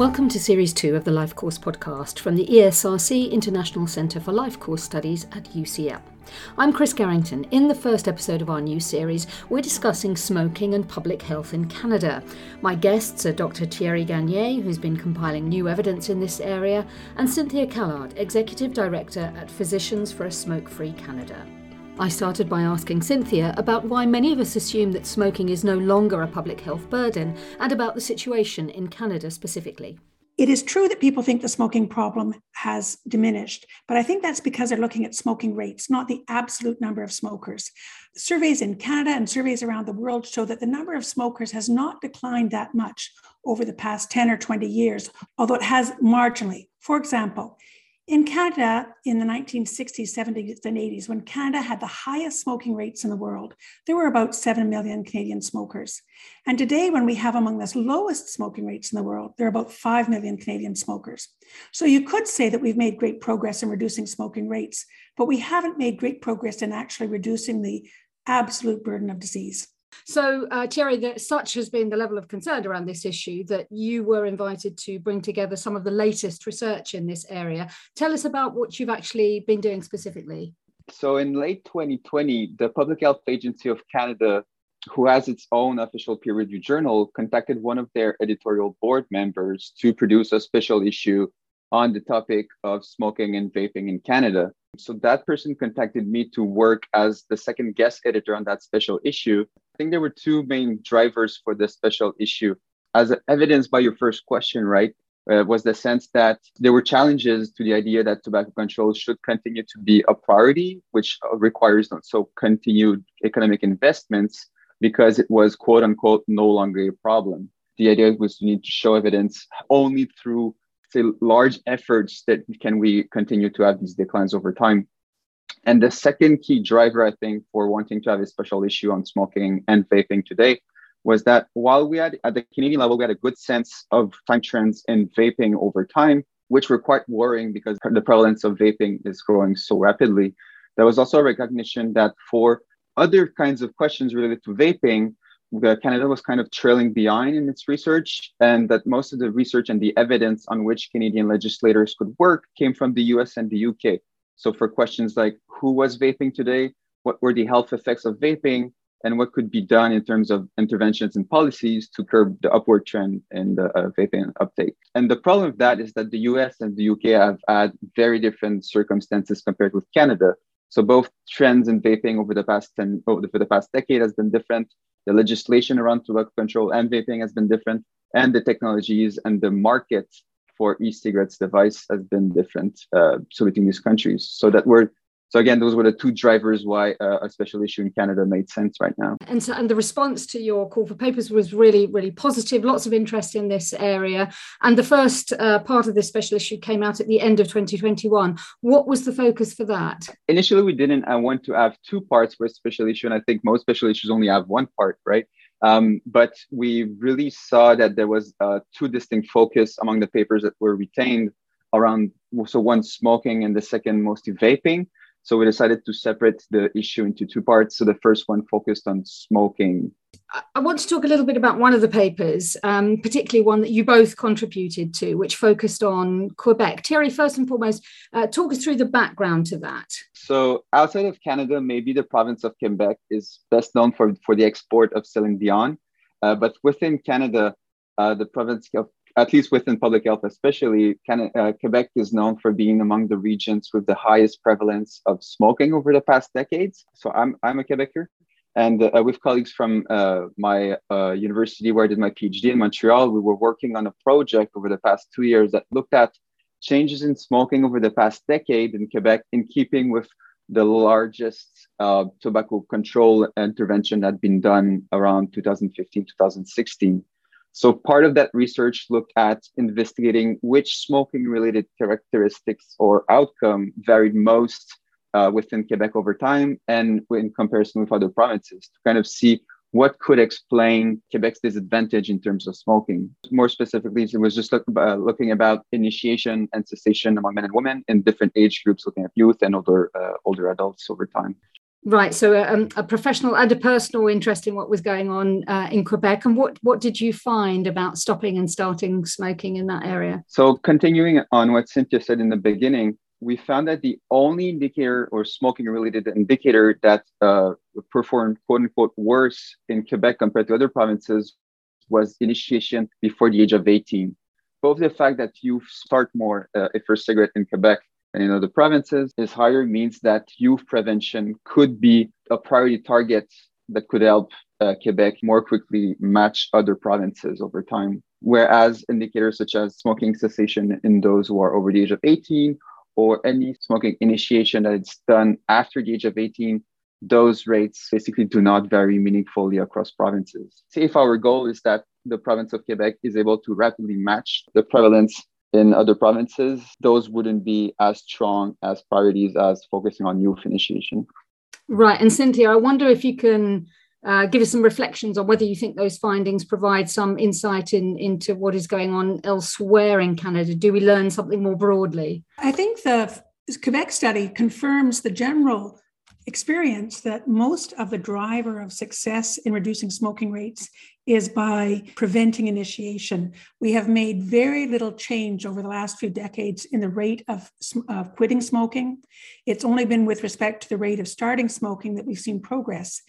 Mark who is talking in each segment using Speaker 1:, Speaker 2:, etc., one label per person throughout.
Speaker 1: Welcome to Series 2 of the Life Course podcast from the ESRC International Centre for Life Course Studies at UCL. I'm Chris Garrington. In the first episode of our new series, we're discussing smoking and public health in Canada. My guests are Dr. Thierry Gagné, who's been compiling new evidence in this area, and Cynthia Callard, Executive Director at Physicians for a Smoke Free Canada. I started by asking Cynthia about why many of us assume that smoking is no longer a public health burden and about the situation in Canada specifically.
Speaker 2: It is true that people think the smoking problem has diminished, but I think that's because they're looking at smoking rates, not the absolute number of smokers. Surveys in Canada and surveys around the world show that the number of smokers has not declined that much over the past 10 or 20 years, although it has marginally. For example, in Canada, in the 1960s, 70s, and 80s, when Canada had the highest smoking rates in the world, there were about 7 million Canadian smokers. And today, when we have among the lowest smoking rates in the world, there are about 5 million Canadian smokers. So you could say that we've made great progress in reducing smoking rates, but we haven't made great progress in actually reducing the absolute burden of disease.
Speaker 1: So, uh, Thierry, that such has been the level of concern around this issue that you were invited to bring together some of the latest research in this area. Tell us about what you've actually been doing specifically.
Speaker 3: So, in late 2020, the Public Health Agency of Canada, who has its own official peer reviewed journal, contacted one of their editorial board members to produce a special issue on the topic of smoking and vaping in Canada. So that person contacted me to work as the second guest editor on that special issue I think there were two main drivers for this special issue. As evidenced by your first question, right, uh, was the sense that there were challenges to the idea that tobacco control should continue to be a priority, which requires not so continued economic investments because it was quote unquote no longer a problem. The idea was to need to show evidence only through say large efforts that can we continue to have these declines over time. And the second key driver, I think, for wanting to have a special issue on smoking and vaping today was that while we had at the Canadian level, we had a good sense of time trends in vaping over time, which were quite worrying because the prevalence of vaping is growing so rapidly. There was also a recognition that for other kinds of questions related to vaping, Canada was kind of trailing behind in its research, and that most of the research and the evidence on which Canadian legislators could work came from the US and the UK. So for questions like who was vaping today, what were the health effects of vaping, and what could be done in terms of interventions and policies to curb the upward trend in the uh, vaping uptake. And the problem with that is that the US and the UK have had very different circumstances compared with Canada. So both trends in vaping over the past 10 over the past decade has been different. The legislation around tobacco control and vaping has been different, and the technologies and the market for e-cigarettes device has been different uh, so between these countries. So that we're so again, those were the two drivers why uh, a special issue in Canada made sense right now.
Speaker 1: And so, and the response to your call for papers was really, really positive. Lots of interest in this area. And the first uh, part of this special issue came out at the end of 2021. What was the focus for that?
Speaker 3: Initially, we didn't. I want to have two parts for a special issue, and I think most special issues only have one part, right? Um, but we really saw that there was uh, two distinct focus among the papers that were retained around, so one smoking and the second mostly vaping. So we decided to separate the issue into two parts. So the first one focused on smoking.
Speaker 1: I want to talk a little bit about one of the papers, um, particularly one that you both contributed to, which focused on Quebec. Thierry, first and foremost, uh, talk us through the background to that.
Speaker 3: So outside of Canada, maybe the province of Quebec is best known for, for the export of Celine Dion. Uh, but within Canada, uh, the province of at least within public health, especially, Canada, uh, Quebec is known for being among the regions with the highest prevalence of smoking over the past decades. So I'm, I'm a Quebecer. And uh, with colleagues from uh, my uh, university where I did my PhD in Montreal, we were working on a project over the past two years that looked at changes in smoking over the past decade in Quebec in keeping with the largest uh, tobacco control intervention that had been done around 2015, 2016. So part of that research looked at investigating which smoking related characteristics or outcome varied most uh, within Quebec over time and in comparison with other provinces to kind of see what could explain Quebec's disadvantage in terms of smoking. More specifically, it was just look, uh, looking about initiation and cessation among men and women in different age groups, looking at youth and older uh, older adults over time.
Speaker 1: Right, so um, a professional and a personal interest in what was going on uh, in Quebec, and what what did you find about stopping and starting smoking in that area?
Speaker 3: So, continuing on what Cynthia said in the beginning, we found that the only indicator or smoking-related indicator that uh, performed "quote unquote" worse in Quebec compared to other provinces was initiation before the age of 18. Both the fact that you start more uh, a first cigarette in Quebec and in other provinces is higher means that youth prevention could be a priority target that could help uh, Quebec more quickly match other provinces over time. Whereas indicators such as smoking cessation in those who are over the age of 18 or any smoking initiation that is done after the age of 18, those rates basically do not vary meaningfully across provinces. See, if our goal is that the province of Quebec is able to rapidly match the prevalence in other provinces, those wouldn't be as strong as priorities as focusing on youth initiation.
Speaker 1: Right. And Cynthia, I wonder if you can uh, give us some reflections on whether you think those findings provide some insight in, into what is going on elsewhere in Canada. Do we learn something more broadly?
Speaker 2: I think the Quebec study confirms the general experience that most of the driver of success in reducing smoking rates is by preventing initiation. We have made very little change over the last few decades in the rate of, of quitting smoking. It's only been with respect to the rate of starting smoking that we've seen progress.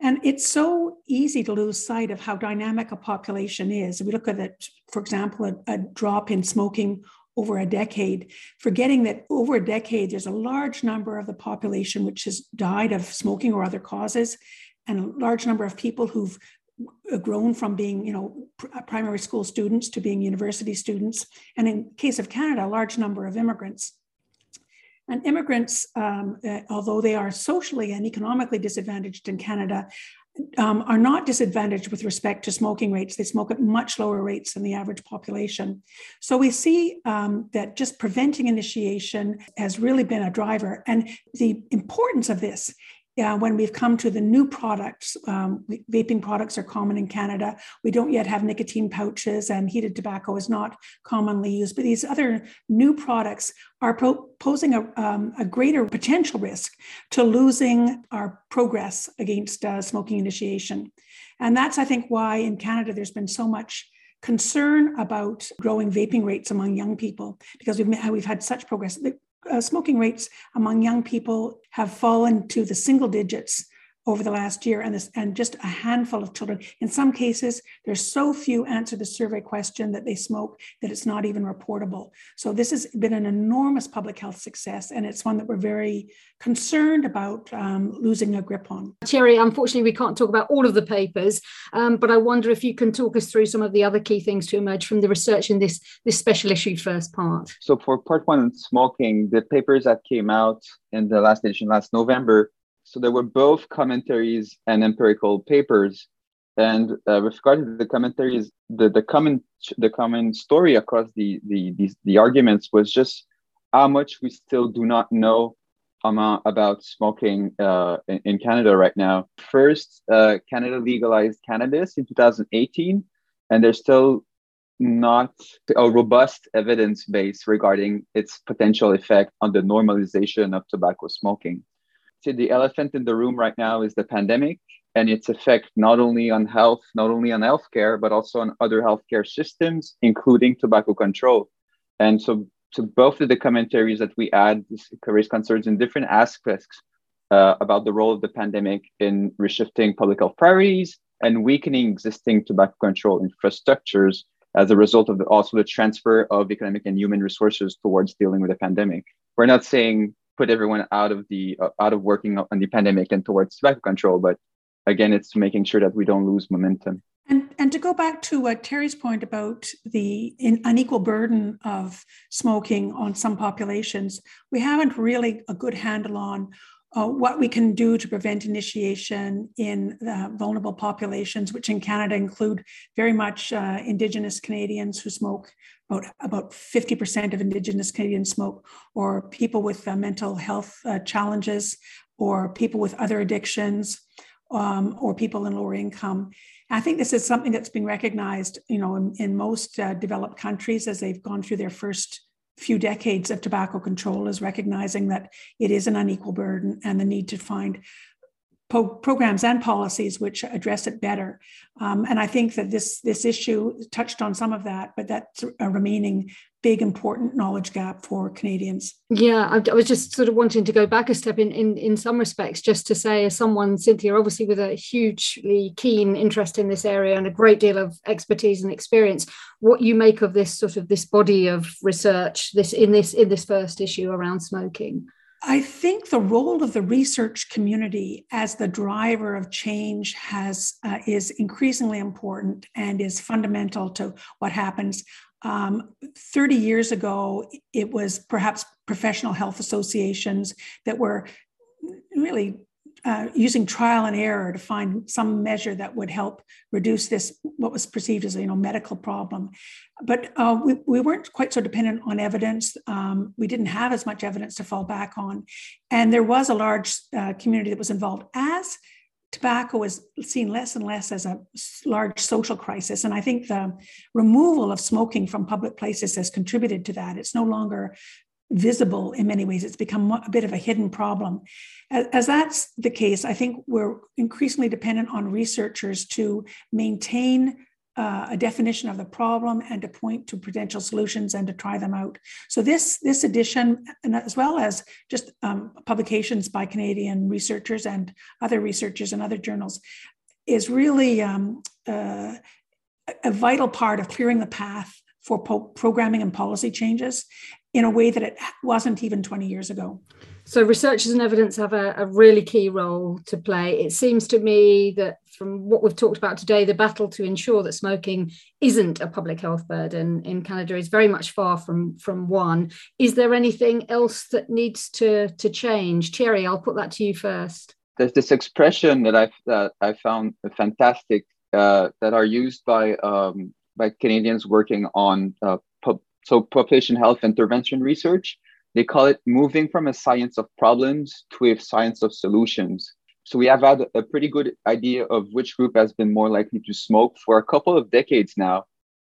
Speaker 2: And it's so easy to lose sight of how dynamic a population is. We look at it, for example, a, a drop in smoking over a decade, forgetting that over a decade, there's a large number of the population which has died of smoking or other causes, and a large number of people who've grown from being, you know, primary school students to being university students, and in case of Canada, a large number of immigrants. And immigrants, um, uh, although they are socially and economically disadvantaged in Canada, um, are not disadvantaged with respect to smoking rates. They smoke at much lower rates than the average population. So we see um, that just preventing initiation has really been a driver. And the importance of this yeah, when we've come to the new products, um, vaping products are common in Canada. We don't yet have nicotine pouches, and heated tobacco is not commonly used. But these other new products are pro- posing a, um, a, greater potential risk to losing our progress against uh, smoking initiation. And that's, I think, why in Canada there's been so much concern about growing vaping rates among young people because we've, we've had such progress uh, smoking rates among young people have fallen to the single digits over the last year and, this, and just a handful of children. In some cases, there's so few answer the survey question that they smoke that it's not even reportable. So this has been an enormous public health success, and it's one that we're very concerned about um, losing a grip on.
Speaker 1: Thierry, unfortunately, we can't talk about all of the papers, um, but I wonder if you can talk us through some of the other key things to emerge from the research in this, this special issue first part.
Speaker 3: So for part one on smoking, the papers that came out in the last edition last November so there were both commentaries and empirical papers. And uh, with regard to the commentaries, the, the common the common story across the the the, the arguments was just how much we still do not know about, about smoking uh, in, in, Canada right now. First, uh, Canada legalized cannabis in 2018, and there's still not a robust evidence base regarding its potential effect on the normalization of tobacco smoking say the elephant in the room right now is the pandemic and its effect not only on health, not only on healthcare, but also on other healthcare systems, including tobacco control. And so, to both of the commentaries that we add, raise concerns in different aspects uh, about the role of the pandemic in reshifting public health priorities and weakening existing tobacco control infrastructures as a result of the, also the transfer of economic and human resources towards dealing with the pandemic. We're not saying put everyone out of the uh, out of working on the pandemic and towards tobacco control. But again, it's making sure that we don't lose momentum.
Speaker 2: And, and to go back to uh, Thierry's point about the unequal burden of smoking on some populations, we haven't really a good handle on uh, what we can do to prevent initiation in vulnerable populations, which in Canada include very much uh, Indigenous Canadians who smoke. About, about 50% of Indigenous Canadians smoke, or people with uh, mental health uh, challenges, or people with other addictions, um, or people in lower income. I think this is something that's been recognized, you know, in, in most uh, developed countries as they've gone through their first few decades of tobacco control is recognizing that it is an unequal burden and the need to find po- programs and policies which address it better. Um, and I think that this this issue touched on some of that, but that's a remaining big important knowledge gap for Canadians.
Speaker 1: Yeah, I, I, was just sort of wanting to go back a step in, in in some respects, just to say, as someone, Cynthia, obviously with a hugely keen interest in this area and a great deal of expertise and experience, what you make of this sort of this body of research, this in this in this first issue around smoking.
Speaker 2: I think the role of the research community as the driver of change has uh, is increasingly important and is fundamental to what happens. Um, 30 years ago, it was perhaps professional health associations that were really uh, using trial and error to find some measure that would help reduce this what was perceived as a you know medical problem. But uh, we, we weren't quite so dependent on evidence. Um, we didn't have as much evidence to fall back on. And there was a large uh, community that was involved as tobacco is seen less and less as a large social crisis. And i think the removal of smoking from public places has contributed to that. It's no longer visible in many ways. It's become a bit of a hidden problem. As, that's the case, I think we're increasingly dependent on researchers to maintain uh, a definition of the problem and to point to potential solutions and to try them out. So this this edition, as well as just um, publications by Canadian researchers and other researchers and other journals, is really um, uh, a vital part of clearing the path for programming and policy changes in a way that it wasn't even 20 years ago.
Speaker 1: So, researchers and evidence have a, a, really key role to play. It seems to me that from what we've talked about today, the battle to ensure that smoking isn't a public health burden in Canada is very much far from, from one. Is there anything else that needs to, to change? Thierry, I'll put that to you first.
Speaker 3: There's this expression that I that I found fantastic uh, that are used by um, by Canadians working on uh, so population health intervention research, they call it moving from a science of problems to a science of solutions. So we have had a pretty good idea of which group has been more likely to smoke for a couple of decades now.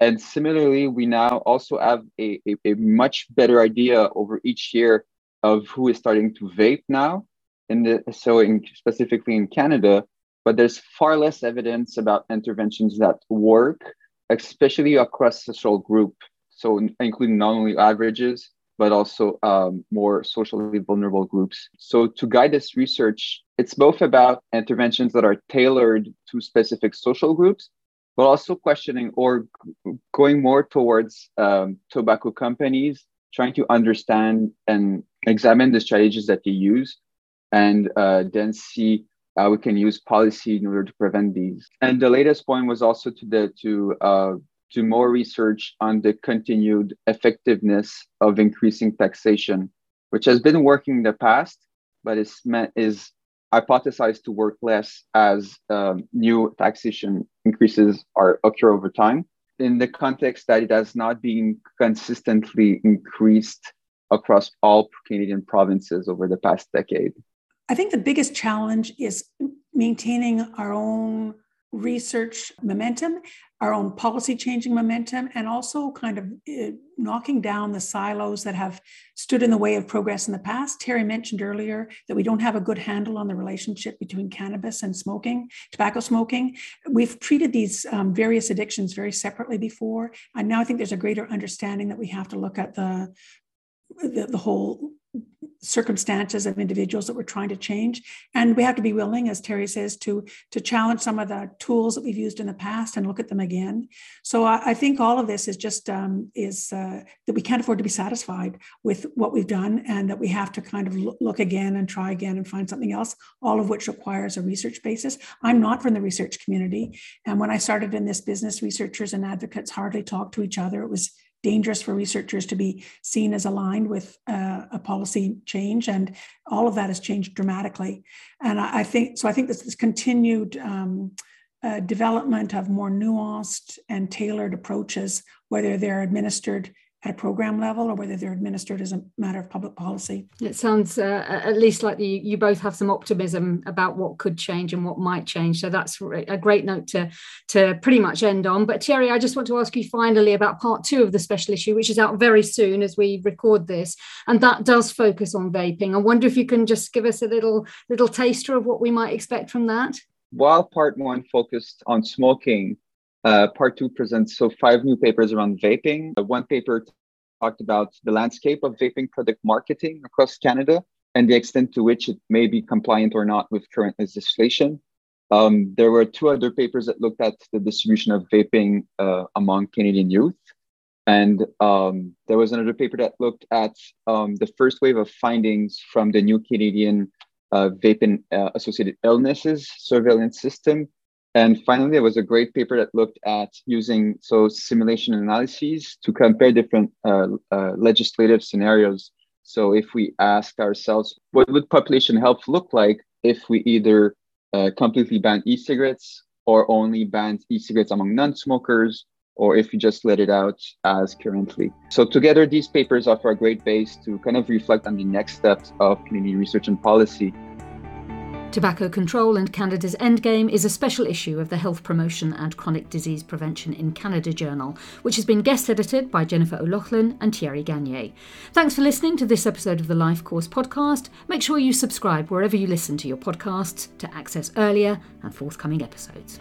Speaker 3: And similarly, we now also have a, a, a much better idea over each year of who is starting to vape now. In the, so in, specifically in Canada, but there's far less evidence about interventions that work, especially across social group so including not only averages but also um, more socially vulnerable groups. So to guide this research, it's both about interventions that are tailored to specific social groups, but also questioning or going more towards um, tobacco companies, trying to understand and examine the strategies that they use, and uh, then see how we can use policy in order to prevent these. And the latest point was also to the to uh, do more research on the continued effectiveness of increasing taxation, which has been working in the past, but is meant is hypothesized to work less as um, new taxation increases are occur over time. In the context that it has not been consistently increased across all Canadian provinces over the past decade.
Speaker 2: I think the biggest challenge is maintaining our own research momentum, our own policy changing momentum, and also kind of uh, knocking down the silos that have stood in the way of progress in the past. Thierry mentioned earlier that we don't have a good handle on the relationship between cannabis and smoking, tobacco smoking. We've treated these um, various addictions very separately before. And now I think there's a greater understanding that we have to look at the the, the whole circumstances of individuals that we're trying to change. And we have to be willing as Thierry says to to challenge some of the tools that we've used in the past and look at them again. So i, I think all of this is just um, is uh, that we can't afford to be satisfied with what we've done and that we have to kind of look again and try again and find something else all of which requires a research basis. I'm not from the research community. And when i started in this business researchers and advocates hardly talked to each other. It was dangerous for researchers to be seen as aligned with uh, a policy change. And all of that has changed dramatically. And I, I think so. I think this, this continued um, uh, development of more nuanced and tailored approaches, whether they're administered at a program level or whether they're administered as a matter of public policy.
Speaker 1: It sounds uh, at least like the, you both have some optimism about what could change and what might change. So that's a great note to, to pretty much end on. But Thierry, I just want to ask you finally about part two of the special issue, which is out very soon as we record this. And that does focus on vaping. I wonder if you can just give us a little little taster of what we might expect from that.
Speaker 3: While part one focused on smoking, uh, part two presents so five new papers around vaping. Uh, one paper talked about the landscape of vaping product marketing across Canada and the extent to which it may be compliant or not with current legislation. Um, there were two other papers that looked at the distribution of vaping uh, among Canadian youth. And um, there was another paper that looked at um, the first wave of findings from the new Canadian uh, vaping uh, associated illnesses surveillance system. And finally, there was a great paper that looked at using so simulation analyses to compare different uh, uh, legislative scenarios. So if we ask ourselves, what would population health look like if we either uh, completely ban e-cigarettes or only ban e-cigarettes among non-smokers or if you just let it out as currently. So together, these papers offer a great base to kind of reflect on the next steps of Canadian research and policy.
Speaker 1: Tobacco Control and Canada's Endgame is a special issue of the Health Promotion and Chronic Disease Prevention in Canada Journal, which has been guest edited by Jennifer O'Loughlin and Thierry Gagné. Thanks for listening to this episode of the Life Course podcast. Make sure you subscribe wherever you listen to your podcasts to access earlier and forthcoming episodes.